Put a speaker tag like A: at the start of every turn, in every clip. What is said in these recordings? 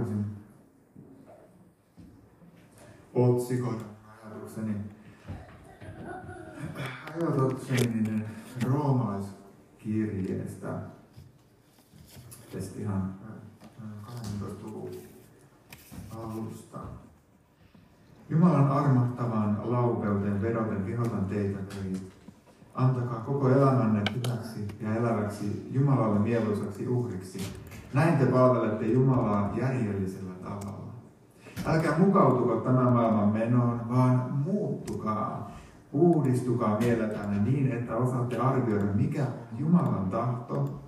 A: haluaisin otsikoida ajatukseni, ajatukseni roomalaiskirjeestä. Tästä ihan 18-luvun alusta. Jumalan armahtavaan laupeuteen vedoten vihotan teitä, velit. Antakaa koko elämänne hyväksi ja eläväksi Jumalalle mieluisaksi uhriksi. Näin te palvelette Jumalaa järjellisellä tavalla. Älkää mukautuko tämän maailman menoon, vaan muuttukaa. Uudistukaa mieletänne niin, että osaatte arvioida, mikä Jumalan tahto,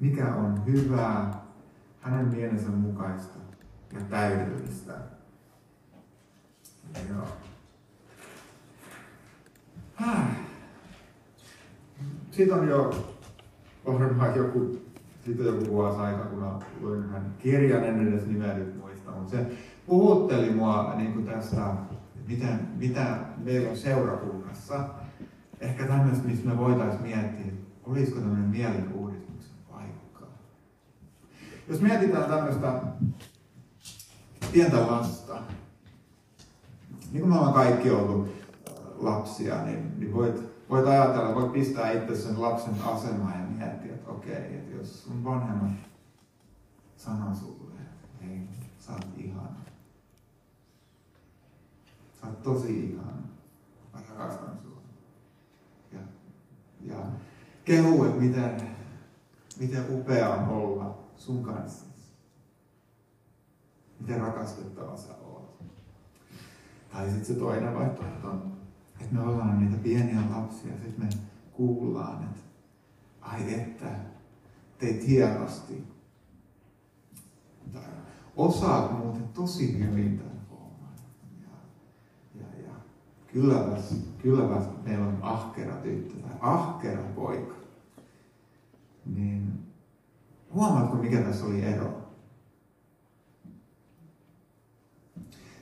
A: mikä on hyvää, hänen mielensä mukaista ja täydellistä. Joo. Siitä on jo varmaan joku, siitä joku vuosi aika, kun luin hän kirjan, en edes nimeä nyt muista, mutta se puhutteli mua niin kuin tästä, mitä, mitä meillä on seurakunnassa. Ehkä tämmöistä, missä me voitaisiin miettiä, olisiko tämmöinen mielikuudistuksen paikka. Jos mietitään tämmöistä pientä lasta, niin kuin me ollaan kaikki ollut äh, lapsia, niin, niin voit, voit ajatella, voit pistää itse sen lapsen asemaan ja miettiä, että okei, että jos sun vanhemmat sanoo sulle, että hei, sä oot ihana. Sä oot tosi ihana. Mä rakastan sua. Ja, ja kehu, että miten, miten upea on olla sun kanssa. Miten rakastettava sä oot. Tai sitten se toinen vaihtoehto on, että me ollaan niitä pieniä lapsia, sitten me kuullaan, että ai että, teit hienosti. Osaat muuten tosi hyvin tämän homman. Ja, ja, ja kylläpäs, kylläpäs meillä on ahkera tyttö tai ahkera poika. Niin huomaatko, mikä tässä oli ero?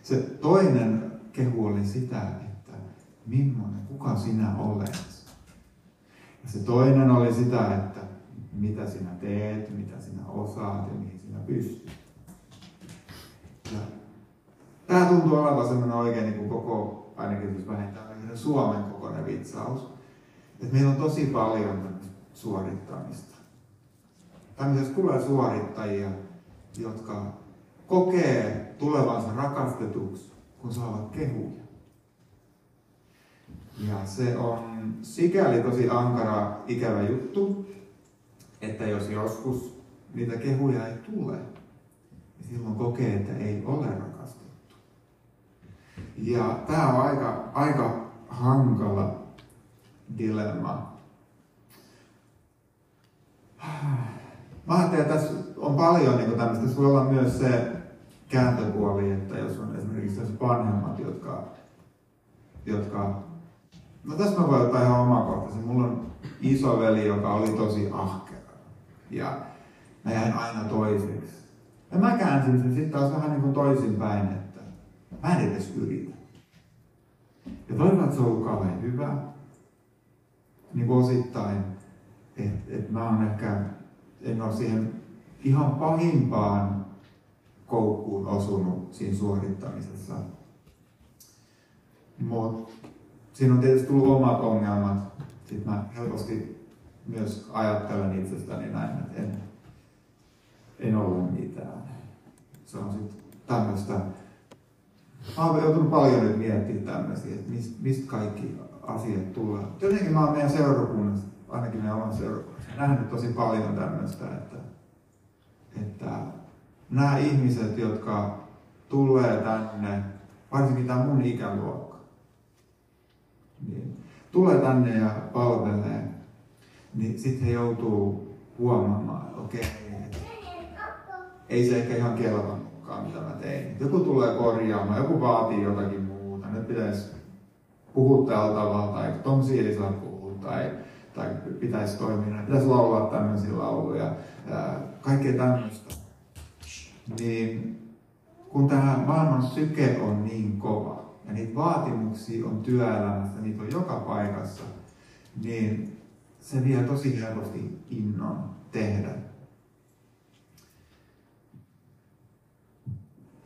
A: Se toinen kehu oli sitä, millainen, kuka sinä olet. Ja se toinen oli sitä, että mitä sinä teet, mitä sinä osaat ja mihin sinä pystyt. Ja tämä tuntuu olevan semmoinen oikein niin kuin koko, ainakin jos vähentää Suomen kokoinen vitsaus. Että meillä on tosi paljon suorittamista. Tämmöisessä tulee suorittajia, jotka kokee tulevansa rakastetuksi, kun saavat kehuja. Ja se on sikäli tosi ankara, ikävä juttu, että jos joskus niitä kehuja ei tule, niin silloin kokee, että ei ole rakastettu. Ja tämä on aika, aika hankala dilemma. Mä ajattelin, että tässä on paljon niin tämmöistä. Tässä voi olla myös se kääntöpuoli, että jos on esimerkiksi vanhemmat, jotka, jotka No tässä mä voin ottaa ihan omakohtaisen. Mulla on isoveli, joka oli tosi ahkera. Ja mä jäin aina toiseksi. Ja mä käänsin sen sitten taas vähän niin kuin toisinpäin, että mä en edes yritä. Ja että se on ollut kauhean hyvä. Niin kuin osittain, että et mä oon ehkä, en ole siihen ihan pahimpaan koukkuun osunut siinä suorittamisessa. Mutta siinä on tietysti tullut omat ongelmat. Sitten mä helposti myös ajattelen itsestäni näin, että en, en ole mitään. Se on sitten tämmöistä. Mä oon joutunut paljon nyt miettimään tämmöisiä, että mistä, mistä kaikki asiat tulee. Jotenkin mä oon meidän seurakunnassa, ainakin meidän oman seurakunnassa, nähnyt tosi paljon tämmöistä, että, että nämä ihmiset, jotka tulee tänne, varsinkin tämä mun ikäluokka, niin tulee tänne ja palvelee, niin sitten he joutuu huomaamaan, että okei, ei se ehkä ihan kelvannutkaan, mitä mä tein. Joku tulee korjaamaan, joku vaatii jotakin muuta. Nyt pitäisi puhua tällä tavalla, tai Tom Siili saa puhua, tai, tai pitäisi toimia, pitäisi laulaa tämmöisiä lauluja, kaikkea tämmöistä. Niin kun tämä maailman syke on niin kova, niitä vaatimuksia on työelämässä, niitä on joka paikassa, niin se vie tosi helposti innon tehdä.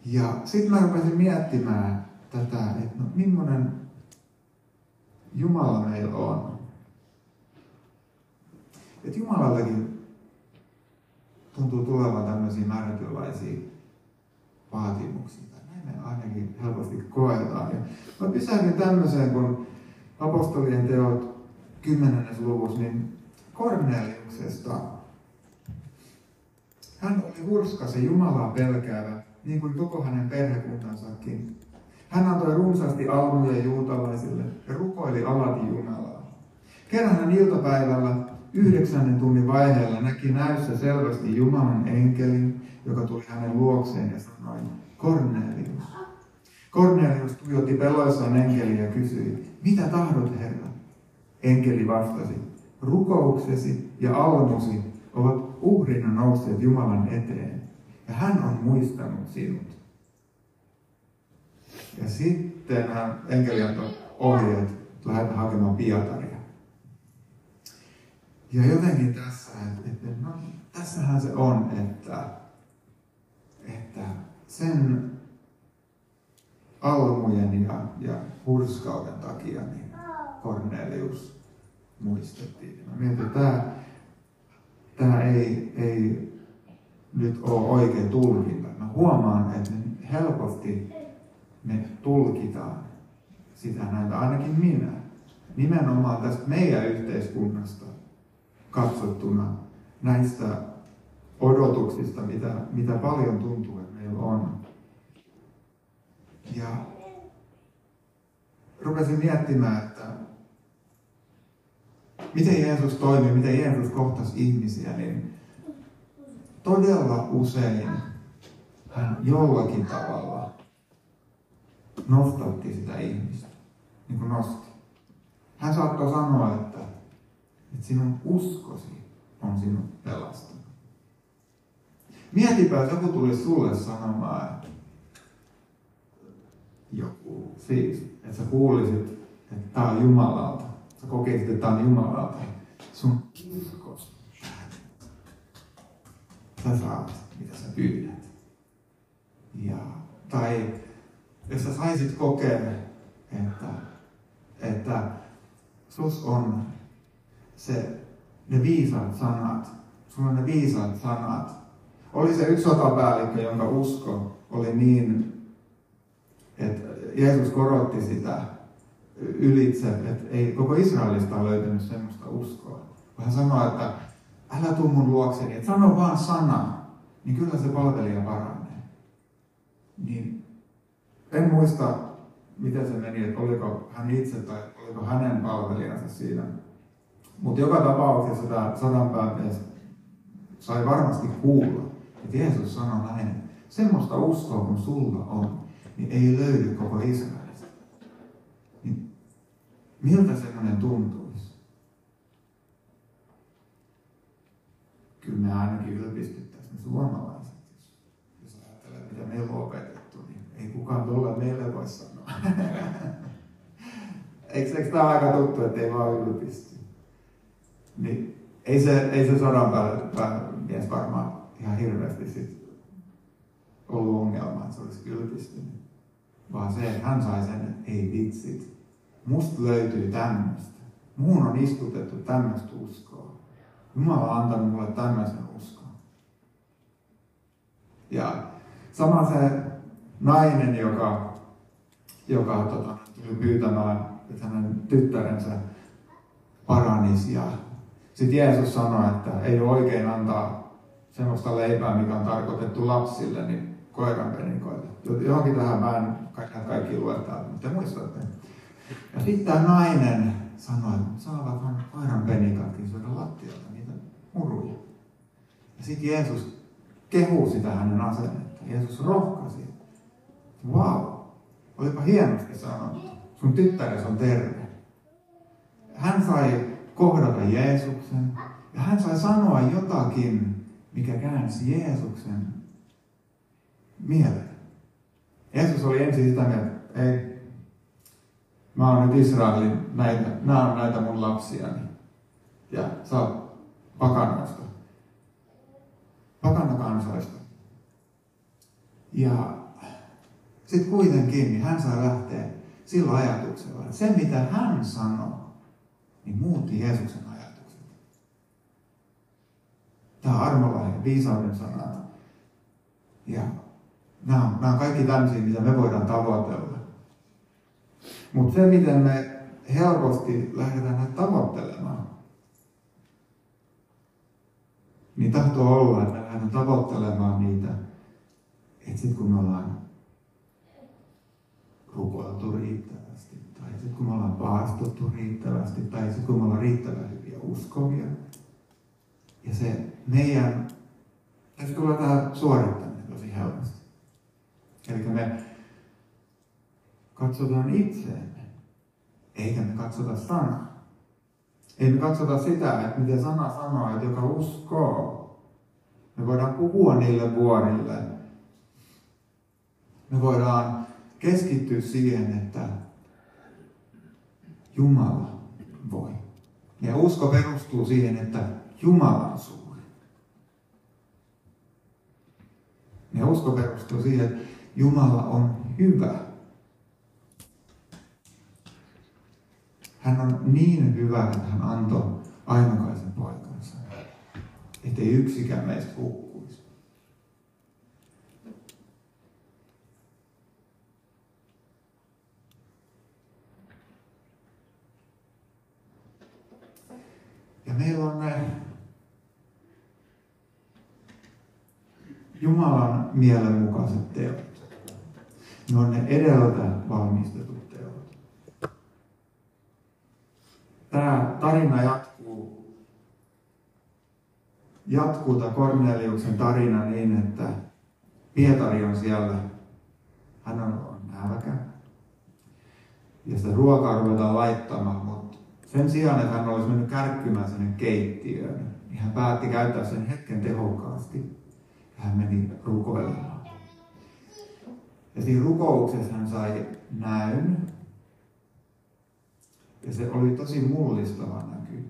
A: Ja sitten mä rupesin miettimään tätä, että no millainen Jumala meillä on. Että Jumalallakin tuntuu tulevan tämmöisiä määrätynlaisia vaatimuksia. Näin me ainakin helposti koetaan. Ja mä pysähdyin tämmöiseen, kun apostolien teot 10. luvussa, niin Korneliuksesta. Hän oli hurskas ja Jumalaa pelkäävä, niin kuin koko hänen perhekuntansakin. Hän antoi runsaasti almuja juutalaisille ja rukoili alati Jumalaa. Kerran hän iltapäivällä yhdeksännen tunnin vaiheella näki näyssä selvästi Jumalan enkelin, joka tuli hänen luokseen ja sanoi, Kornelius. Kornelius tuijotti peloissaan enkeliä ja kysyi, mitä tahdot Herra? Enkeli vastasi, rukouksesi ja almusi ovat uhrina nousseet Jumalan eteen, ja hän on muistanut sinut. Ja sitten hän enkeli antoi ohjeet, lähdetä hakemaan Pietaria. Ja jotenkin tässä, että, että no, tässähän se on, että, että sen almujen ja, ja hurskauden takia niin Cornelius muistettiin. Mä mietin, että tämä, tämä ei, ei nyt ole oikein tulkinta. Mä huomaan, että helposti me tulkitaan sitä näitä, ainakin minä, nimenomaan tästä meidän yhteiskunnasta katsottuna näistä odotuksista, mitä, mitä paljon tuntuu, meillä on. Ja rupesin miettimään, että miten Jeesus toimii, miten Jeesus kohtasi ihmisiä, niin todella usein hän jollakin tavalla nostatti sitä ihmistä, niin kuin nosti. Hän saattoi sanoa, että, että sinun uskosi on sinut pelastanut. Mietipä, että joku tuli sulle sanomaan, että joku, siis, että sä kuulisit, että tämä on Jumalalta. Sä kokeisit, että tämä on Jumalalta. Sun uskos Sä saat, mitä sä pyydät. Ja, tai jos sä saisit kokea, että, että sus on se, ne viisaat sanat, sulla on ne viisaat sanat. Oli se yksi sotapäällikkö, jonka usko oli niin, että Jeesus korotti sitä ylitse, että ei koko Israelista ole löytynyt semmoista uskoa. Hän sanoi, että älä tuu mun luokseni, että sano vaan sana, niin kyllä se palvelija paranee. Niin en muista, miten se meni, että oliko hän itse tai oliko hänen palvelijansa siinä. Mutta joka tapauksessa tämä sadanpäiväis sai varmasti kuulla, että Jeesus sanoi näin, semmoista uskoa kun sulla on, niin ei löydy koko Israelista. Niin miltä semmoinen tuntuisi? Kyllä me ainakin ylpistyttäisiin me suomalaiset, jos, ajattelee, mitä meillä on opetettu, niin ei kukaan tuolla meille voi sanoa. eikö, eikö tämä aika tuttu, että ei vaan ylpisty? Niin ei se, ei se sodan päälle mies varmaan ihan hirveästi sit ollut ongelma, että se olisi ylpistynyt vaan se, että hän sai sen, että ei vitsit. Musta löytyy tämmöistä. Muun on istutettu tämmöistä uskoa. Jumala on antanut mulle tämmöisen uskon. Ja sama se nainen, joka, joka tota, tuli pyytämään, että hänen tyttärensä paranisi. Sitten Jeesus sanoi, että ei ole oikein antaa semmoista leipää, mikä on tarkoitettu lapsille, niin koiran penikoille. Johonkin tähän mä en kaikki, luetaan, mutta muistatte. Ja sitten tämä nainen sanoi, että saavat vain koiran penikatkin syödä lattialta niitä muruja. Ja sitten Jeesus kehuu sitä hänen asennetta. Jeesus rohkasi. Wow, olipa hienosti sanottu. Sun tyttäres on terve. Hän sai kohdata Jeesuksen ja hän sai sanoa jotakin, mikä käänsi Jeesuksen mieleen. Jeesus oli ensin sitä mieltä, että ei, mä oon nyt Israelin, näitä, nämä on näitä mun lapsiani. Ja sä oot pakanoista. Pakanakansoista. Ja sitten kuitenkin niin hän sai lähteä sillä ajatuksella, että se mitä hän sanoi, niin muutti Jeesuksen ajatukset. Tämä on armolainen viisauden sana. Ja nämä on, nämä on kaikki tämmöisiä, mitä me voidaan tavoitella. Mutta se, miten me helposti lähdetään näitä tavoittelemaan, niin tahtoo olla, että me lähdetään tavoittelemaan niitä, että sitten kun me ollaan rukoiltu riittävästi, tai sitten kun me ollaan paastuttu riittävästi, tai sitten kun me ollaan riittävän hyviä uskovia, ja se meidän, tässä tulee tähän suorittaminen tosi helposti. Eli me katsotaan itseemme, eikä me katsota sanaa. Ei me katsota sitä, että mitä sana sanoo, että joka uskoo. Me voidaan puhua niille vuorille. Me voidaan keskittyä siihen, että Jumala voi. Ja usko perustuu siihen, että Jumala on suuri. Ja usko perustuu siihen, että Jumala on hyvä. Hän on niin hyvä, että hän antoi ainokaisen poikansa, ettei yksikään meistä hukkuisi. Ja meillä on ne Jumalan mielenmukaiset teot. Ne on ne edeltä valmistetut teot. Tämä tarina jatkuu, jatkuu tämä Korneliuksen tarina niin, että Pietari on siellä. Hän on, nälkä. Ja sitä ruokaa ruvetaan laittamaan, mutta sen sijaan, että hän olisi mennyt kärkkymään sinne keittiöön, niin hän päätti käyttää sen hetken tehokkaasti. Hän meni rukoilemaan. Ja siinä rukouksessa hän sai näyn. Ja se oli tosi mullistava näky.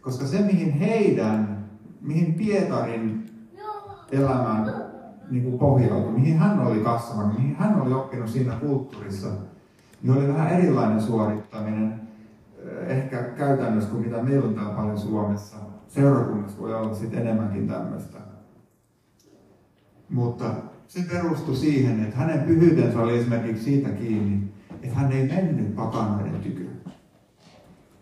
A: Koska se, mihin heidän, mihin Pietarin elämän niin kuin pohjautui, mihin hän oli kasvanut, mihin hän oli oppinut siinä kulttuurissa, niin oli vähän erilainen suorittaminen ehkä käytännössä kuin mitä meillä on täällä paljon Suomessa. Seurakunnassa voi olla sitten enemmänkin tämmöistä. Mutta se perustui siihen, että hänen pyhyytensä oli esimerkiksi siitä kiinni, että hän ei mennyt pakanoiden tykö.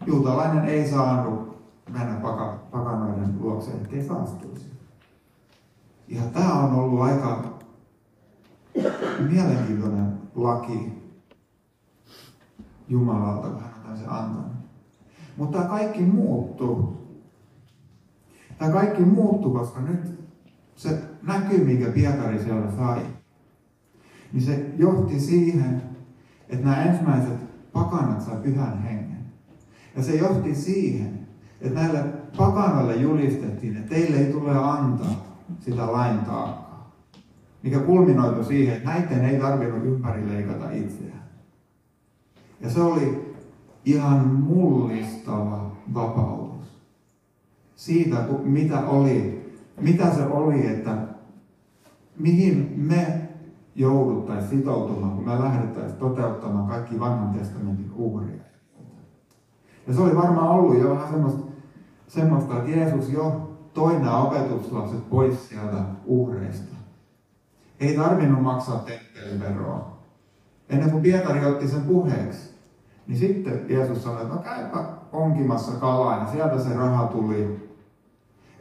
A: Juutalainen ei saanut mennä paka, pakanoiden luokse, ettei saastuisi. Ja tämä on ollut aika mielenkiintoinen laki Jumalalta, kun hän on se antanut. Mutta tämä kaikki muuttuu. Tämä kaikki muuttuu, koska nyt se näky, minkä Pietari siellä sai, niin se johti siihen, että nämä ensimmäiset pakanat sai pyhän hengen. Ja se johti siihen, että näille pakanalle julistettiin, että teille ei tule antaa sitä lain taakkaa. Mikä kulminoitu siihen, että näiden ei tarvinnut ympärileikata itseään. Ja se oli ihan mullistava vapautus. Siitä, mitä oli, mitä se oli, että mihin me jouduttaisiin sitoutumaan, kun me lähdettäisiin toteuttamaan kaikki vanhan testamentin uhria. Ja se oli varmaan ollut jo vähän semmoista, semmoista että Jeesus jo toi nämä opetuslapset pois sieltä uhreista. Ei tarvinnut maksaa temppeliveroa. Ennen kuin Pietari otti sen puheeksi, niin sitten Jeesus sanoi, että no käypä onkimassa kalaa, ja sieltä se raha tuli.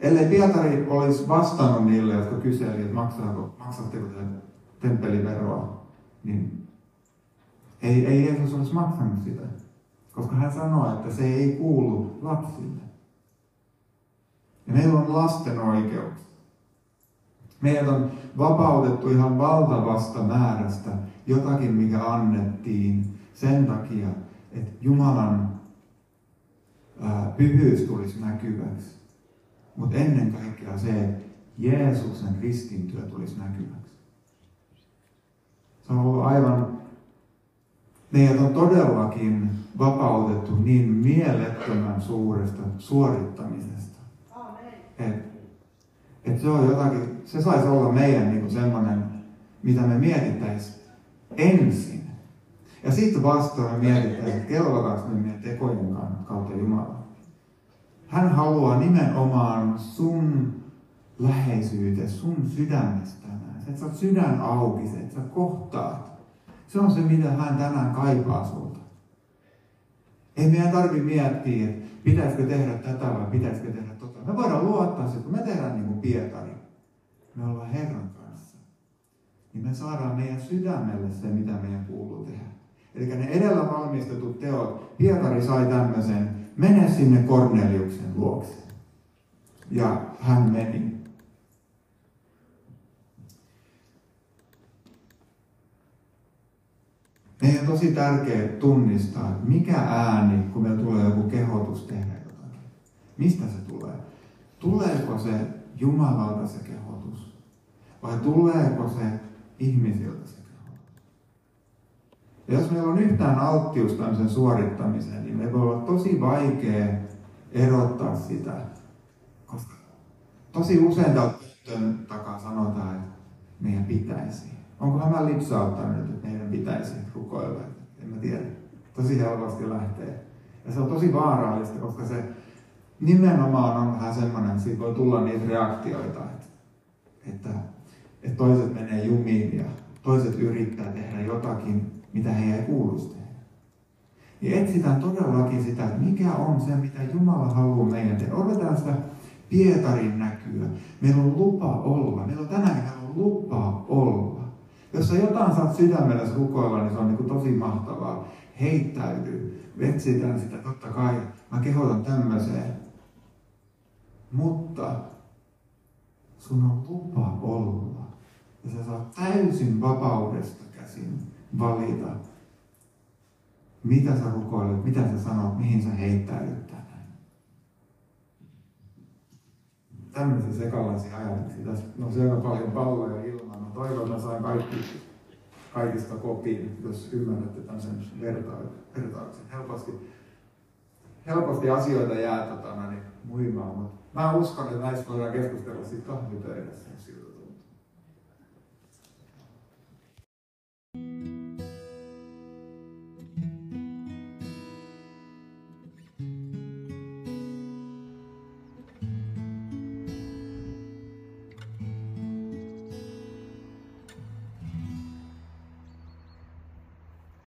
A: Ellei Pietari olisi vastannut niille, jotka kyselivät, että maksaako, maksatteko te temppeliveroa, niin ei, ei Jeesus olisi maksanut sitä. Koska hän sanoi, että se ei kuulu lapsille. Ja meillä on lasten oikeus. Meidät on vapautettu ihan valtavasta määrästä jotakin, mikä annettiin sen takia, että Jumalan ää, pyhyys tulisi näkyväksi. Mutta ennen kaikkea se, että Jeesuksen kristintyö tulisi näkyväksi. Se on ollut aivan, meidät on todellakin vapautettu niin mielettömän suuresta suorittamisesta. Että et se on jotakin, se saisi olla meidän niin semmoinen, mitä me mietittäisiin ensin. Ja sitten vasta me mietitään, että kelvataanko me meidän tekojen kautta Jumala. Hän haluaa nimenomaan sun läheisyyteen, sun sydämestä tänään. Että sä oot sydän auki, että sä kohtaat. Se on se, mitä hän tänään kaipaa sulta. Ei meidän tarvi miettiä, että pitäisikö tehdä tätä vai pitäisikö tehdä tota. Me voidaan luottaa että kun me tehdään niin kuin Pietari, me ollaan Herran kanssa, niin me saadaan meidän sydämelle se, mitä meidän kuuluu tehdä. Eli ne edellä valmistetut teot, Pietari sai tämmöisen, mene sinne Korneliuksen luokse. Ja hän meni. Meidän on tosi tärkeää tunnistaa, että mikä ääni, kun meillä tulee joku kehotus tehdä jotakin. Mistä se tulee? Tuleeko se Jumalalta se kehotus? Vai tuleeko se ihmisiltä se? Ja jos meillä on yhtään alttius tämmöisen suorittamiseen, niin me voi olla tosi vaikea erottaa sitä. Koska tosi usein täältä takaa sanotaan, että meidän pitäisi. Onkohan mä lipsauttanut, että meidän pitäisi rukoilla? En mä tiedä. Tosi helposti lähtee. Ja se on tosi vaarallista, koska se nimenomaan on vähän semmoinen, että siitä voi tulla niitä reaktioita, että, että, että toiset menee jumiin ja toiset yrittää tehdä jotakin, mitä he ei kuuluisi tehdä. Ja etsitään todellakin sitä, että mikä on se, mitä Jumala haluaa meidän tehdä. Odotetaan sitä Pietarin näkyä. Meillä on lupa olla. Meillä on tänään on lupa olla. Jos sä jotain saat sydämellä rukoilla, niin se on niin tosi mahtavaa. Heittäydy, etsitään sitä, totta kai. Mä kehotan tämmöiseen. Mutta sun on lupa olla. Ja sä saat täysin vapaudesta käsin valita, mitä sä rukoilet, mitä sä sanot, mihin sä heittäydyt tänään. Tämmöisiä sekalaisia ajatuksia. Tässä on aika paljon palloja ilman. Mä toivon, että sain kaikki, kaikista kopiin, jos ymmärrätte tämmöisen vertauksen. Helposti, helposti asioita jää tota, niin, muimaan, mutta mä uskon, että näistä voidaan keskustella sitten kahvipöydässä,